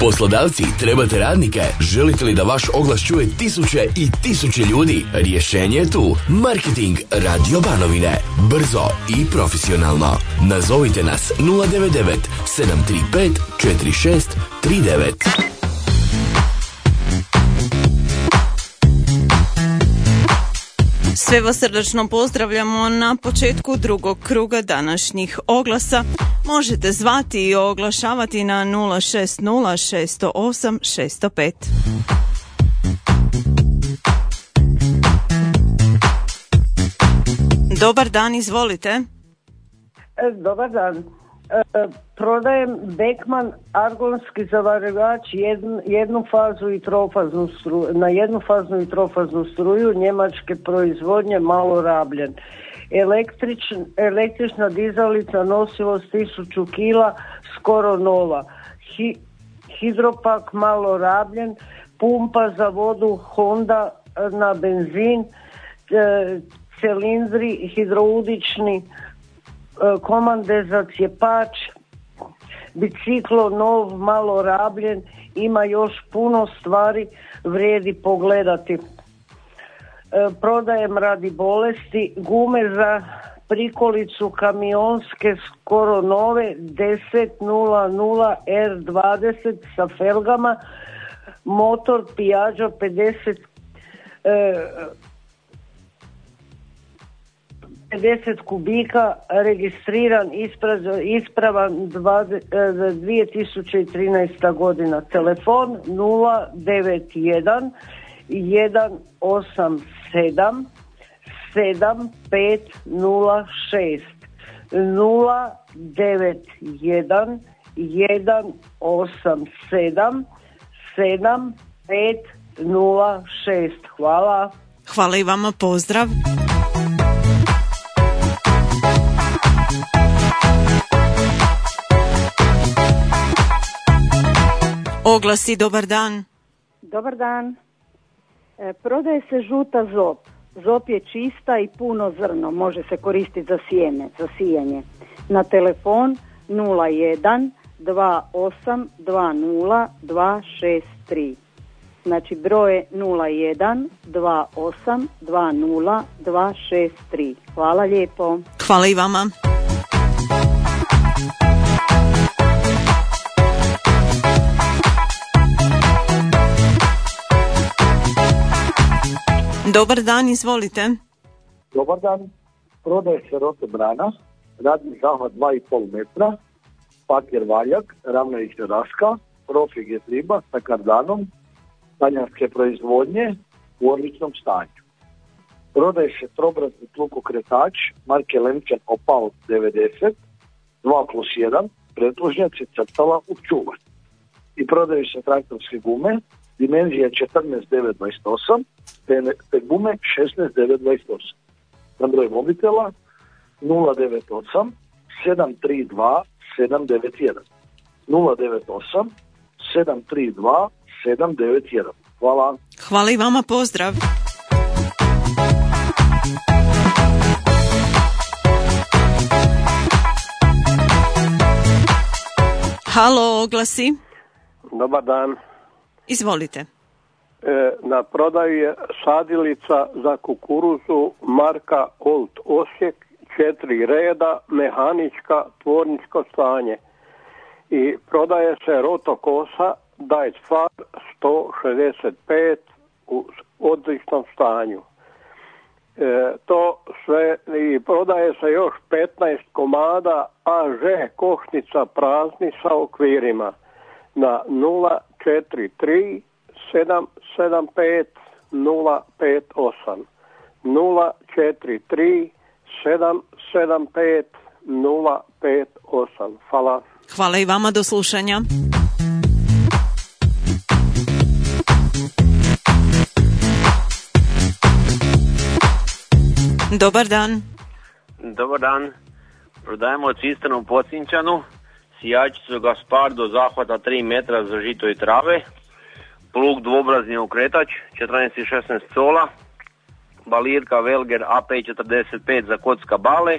Poslodavci, trebate radnike? Želite li da vaš oglas čuje tisuće i tisuće ljudi? Rješenje je tu. Marketing Radio Banovine. Brzo i profesionalno. Nazovite nas 099 735 4639. Sve vas srdačno pozdravljamo na početku drugog kruga današnjih oglasa. Možete zvati i oglašavati na 060 608 605. Dobar dan, izvolite. E, dobar dan. E, prodajem Beckman argonski zavarivač jednu, jednu fazu i trofaznu struju, na jednu faznu i trofaznu struju njemačke proizvodnje malo rabljen. električna dizalica nosivost 1000 kila skoro nova. hidropak malo rabljen, pumpa za vodu Honda na benzin, e, cilindri hidroudični E, komande za cjepač, biciklo nov, malo rabljen, ima još puno stvari, vrijedi pogledati. E, prodajem radi bolesti, gume za prikolicu kamionske skoro nove 10.00 R20 sa felgama, motor Piaggio 50 50 kubika registriran ispravan 2013. E, godina. Telefon 091 187 7506 091 187 7506 Hvala. Hvala i vama, pozdrav. Oglasi, dobar dan. Dobar dan. E, prodaje se žuta zop. Zop je čista i puno zrno, može se koristiti za sjeme, za sijanje. Na telefon 01 28 20 263. Znači broje 01 28 20 263. Hvala lijepo. Hvala i vama. Dobar dan, izvolite. Dobar dan, prodaje se rote brana, radni zahvat 2,5 metra, pakir valjak, ravna ih raška, profig je triba sa kardanom, talijanske proizvodnje u odličnom stanju. Prodaje se trobrazni tlukokretač marke Lemčan Opal 90, 2 plus 1, pretlužnjaci crtala u čuvar. I prodaju se traktorske gume, dimenzija 14.928, te, te gume 16.928. Na broj mobitela 098 732 791. 098 732 791. Hvala. Hvala i vama, pozdrav. Halo, oglasi. Dobar dan. Izvolite. E, na prodaju je sadilica za kukuruzu marka Old Osijek, četiri reda, mehanička, tvorničko stanje. I prodaje se rotokosa Dice Far 165 u odličnom stanju. E, to sve i prodaje se još 15 komada AŽ košnica prazni sa okvirima na 043 775 058 043 775 058 Hvala. Hvala i vama do slušanja. Dobar dan. Dobar dan. Prodajemo cisternu u Pocinčanu, sijačicu Gaspar do zahvata 3 metra za žito i trave, plug dvobrazni okretač 14 i 16 cola, balirka Velger AP45 za kocka bale,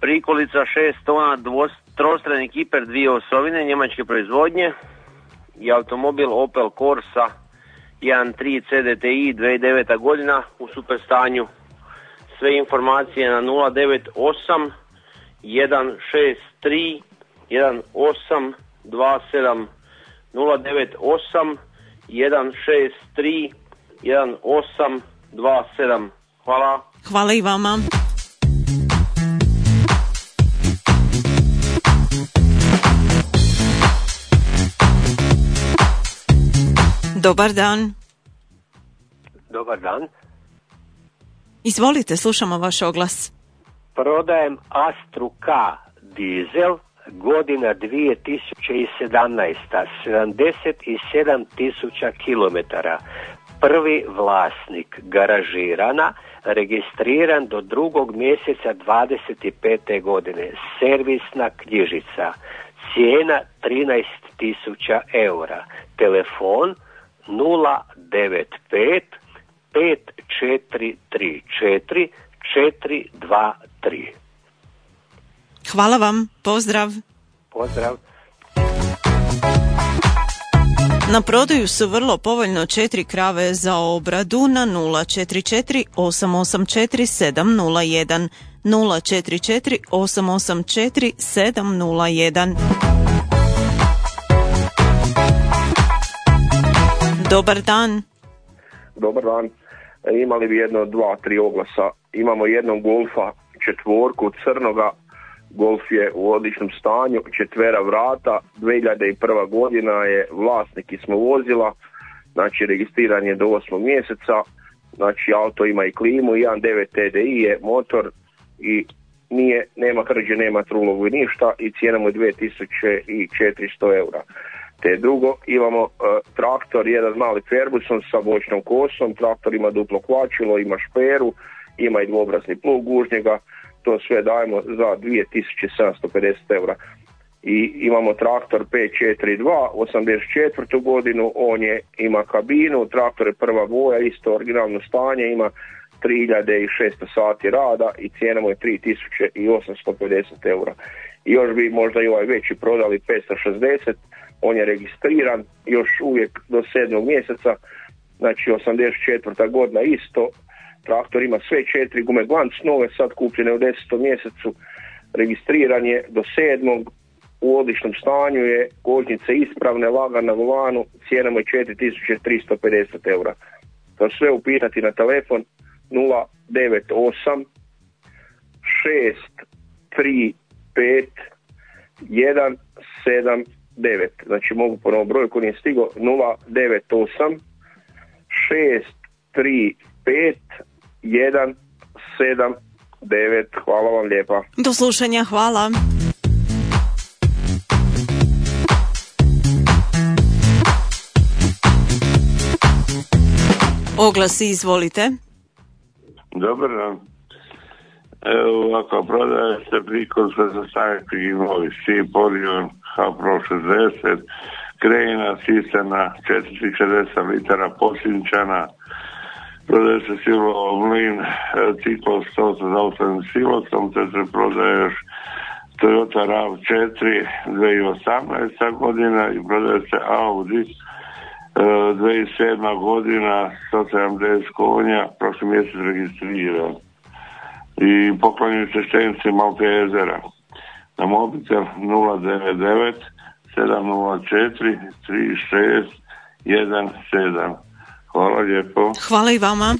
prikolica 6 tona trostrani kiper dvije osovine njemačke proizvodnje, i automobil Opel Corsa 1.3 CDTI 2009. godina u super stanju. Sve informacije na 098 163 1827 098 163 1827. Hvala. Hvala i vama. Dobar dan. Dobar dan. Izvolite, slušamo vaš oglas. Prodajem Astru K dizel, godina 2017. 77 tisuća kilometara. Prvi vlasnik garažirana, registriran do drugog mjeseca 25. godine. Servisna knjižica. Cijena 13 tisuća eura. Telefon 095 5434 423. Hvala vam, pozdrav. Pozdrav. Na prodaju su vrlo povoljno četiri krave za obradu na 044 884 701 044 884 701 Dobar dan. Dobar dan. E, Imali bi jedno, dva, tri oglasa. Imamo jednog golfa četvorku crnoga. Golf je u odličnom stanju, četvera vrata, 2001. godina je vlasnik i smo vozila, znači registriran je do 8. mjeseca, znači auto ima i klimu, 1.9 TDI je motor i nije, nema hrđe, nema trulogu i ništa i cijena mu je 2400 eura. Te drugo, imamo e, traktor, jedan mali Ferguson sa bočnom kosom, traktor ima duplo kvačilo, ima šperu, ima i dvobrazni plug uz njega, to sve dajemo za 2750 eura. I imamo traktor 542, 84. godinu, on je, ima kabinu, traktor je prva boja, isto originalno stanje, ima 3600 sati rada i cijena mu je 3850 eura. I još bi možda i ovaj veći prodali 560, on je registriran još uvijek do 7. mjeseca, znači 84. godina isto, traktor ima sve četiri gume glanc nove, sad kupljene u 10. mjesecu, registriran je do 7. u odličnom stanju je, kožnice ispravne, lagan na volanu, cijena mu je 4350 eura. To sve upitati na telefon 098 635 179. Znači mogu po novom broju koji nije stigo 098 635 179. Hvala vam lijepa. Do slušanja, hvala. Oglasi, izvolite. Dobar dan. Evo ovako, prodaje se prikon za zastaviti imovi Cipolion, Hapro 60, Krejina, Sisana, 460 litara Posinčana, prodaje se silo mlin, ciklo 100 sa zaustavnim silosom, te se prodaje još Toyota RAV4 2018. godina i prodaje se Audi 2007. godina 170 konja, prošli mjesec registriran. I poklonjuju se štenice Malte jezera. Na mobitel 099 704 36 17. Hvala lijepo. Hvala i vama.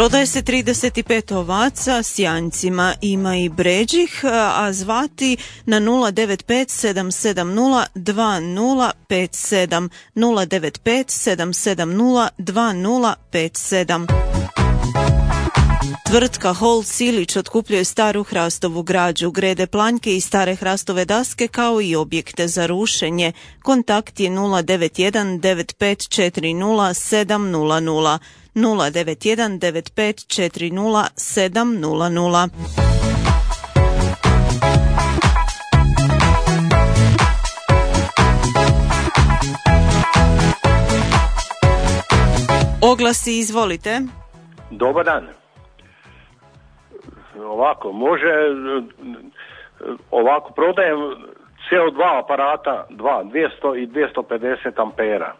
Prodaje se 35 ovaca s janjcima, ima i bređih, a zvati na 095 770 2057 095 770 2057 Tvrtka Hol Silić otkupljuje staru hrastovu građu, grede planjke i stare hrastove daske kao i objekte za rušenje. Kontakt je 091 9540 700 091 9540 700. Oglasi, izvolite. Dobar dan. Ovako, može, ovako, prodajem CO2 aparata, 2, 200 i 250 ampera.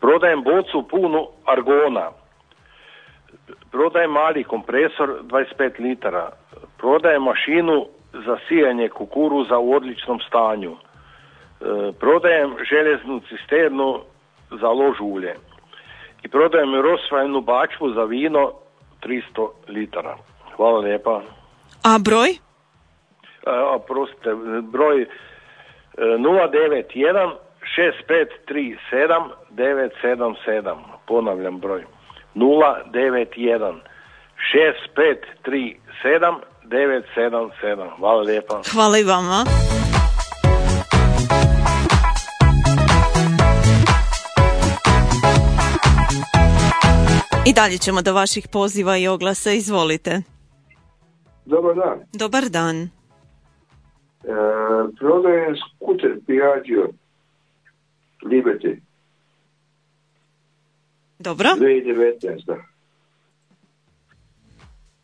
Prodajem bocu punu argona. Prodajem mali kompresor 25 litara. Prodajem mašinu za sijanje kukuruza u odličnom stanju. E, prodajem željeznu cisternu za lož ulje. I prodajem rosvajnu bačvu za vino 300 litara. Hvala lijepa. A broj? E, a, prostite, broj e, 091 6537 977. Ponavljam broj. 091 6537 977. Hvala lijepa. Hvala i vama. I dalje ćemo do vaših poziva i oglasa. Izvolite. Dobar dan. Dobar dan. E, prodajem skuter Piaggio Liberty Dobro. 2019.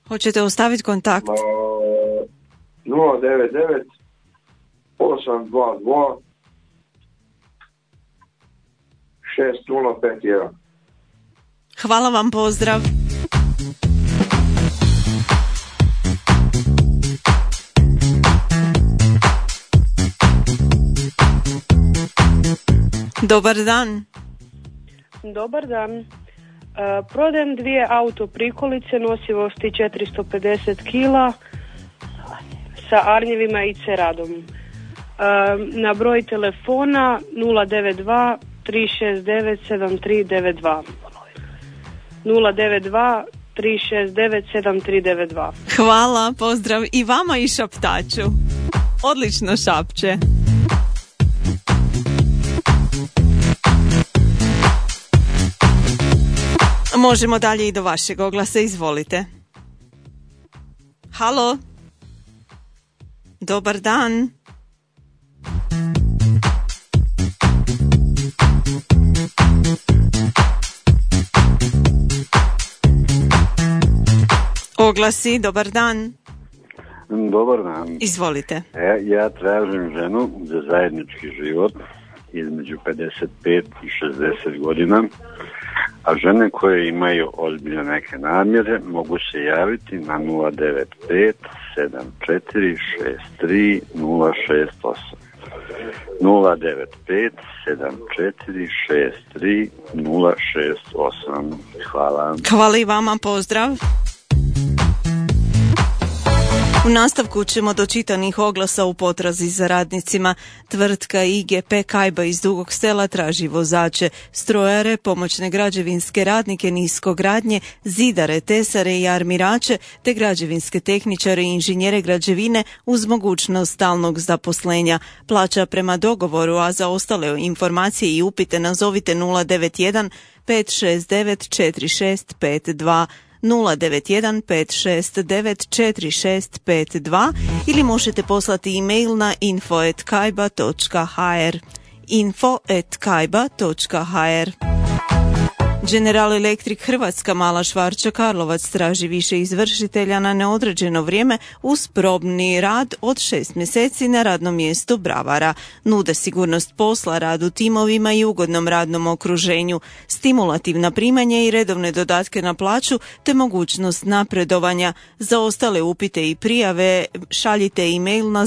Hoćete ostaviti kontakt? Ma, 099 822 6051. Hvala vam, pozdrav. Dobar dan. Dobar dan. E, prodajem dvije auto prikolice nosivosti 450 kila sa arnjevima i ceradom. E, na broj telefona 092 369 7392. 092 369 7392. Hvala, pozdrav i vama i šaptaču. Odlično šapće. Možemo dalje i do vašeg oglasa, izvolite. Halo? Dobar dan. Oglasi, dobar dan. Dobar dan. Izvolite. E, ja tražim ženu za zajednički život između 55 i 60 godina, a žene koje imaju ozbiljne neke namjere mogu se javiti na 095 74 63 068. 095 74 63 068. Hvala. Hvala i vama, pozdrav. U nastavku ćemo do čitanih oglasa u potrazi za radnicima. Tvrtka IGP Kajba iz Dugog sela traži vozače, strojare, pomoćne građevinske radnike niskogradnje, zidare, tesare i armirače, te građevinske tehničare i inženjere građevine uz mogućnost stalnog zaposlenja. Plaća prema dogovoru, a za ostale informacije i upite nazovite 091 569 4652 091 569 4652 ili možete poslati e-mail na info.kajba.hr info.kajba.hr General Electric Hrvatska Mala Švarča Karlovac traži više izvršitelja na neodređeno vrijeme uz probni rad od šest mjeseci na radnom mjestu bravara. Nude sigurnost posla, rad u timovima i ugodnom radnom okruženju, stimulativna primanja i redovne dodatke na plaću te mogućnost napredovanja. Za ostale upite i prijave šaljite e-mail na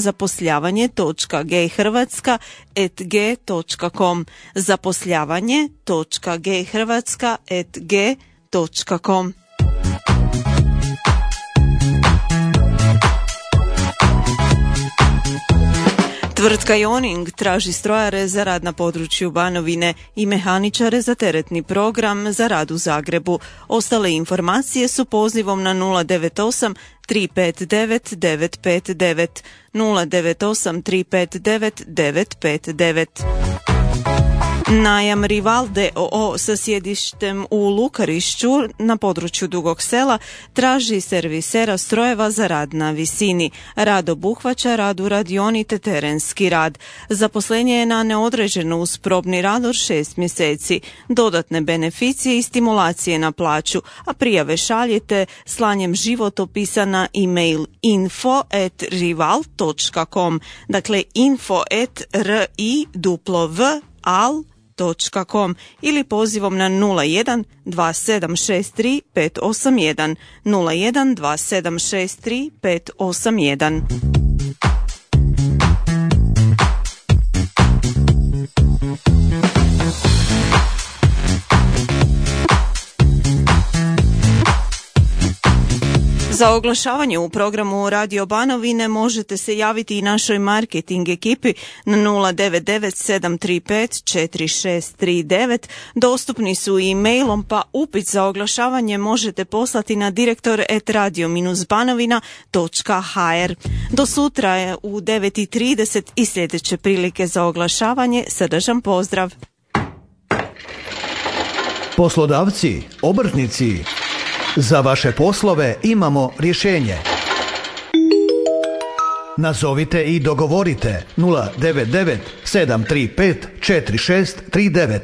zaposljavanje.ghrvatska.g.com zaposljavanje.ghrvatska.g.com Tvrtka Joning traži strojare za rad na području Banovine i mehaničare za teretni program za rad u Zagrebu. Ostale informacije su pozivom na 098 359 959 098 359 959. Najam Rival DOO sa sjedištem u Lukarišću na području Dugog sela traži servisera strojeva za rad na visini. Rad obuhvaća rad u radioni te terenski rad. Zaposlenje je na neodređeno uz probni rad od šest mjeseci. Dodatne beneficije i stimulacije na plaću, a prijave šaljete slanjem životopisa na e-mail info at rival.com dakle v al com ili pozivom na 01 2763 581 01 2763 581 Za oglašavanje u programu Radio Banovine možete se javiti i našoj marketing ekipi na 099 Dostupni su i mailom pa upit za oglašavanje možete poslati na direktor et radio-banovina.hr. Do sutra je u 9.30 i sljedeće prilike za oglašavanje. Srdečan pozdrav! Poslodavci, obrtnici, za vaše poslove imamo rješenje. Nazovite i dogovorite 099 735 4639.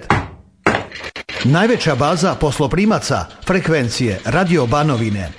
Najveća baza posloprimaca frekvencije Radio Banovine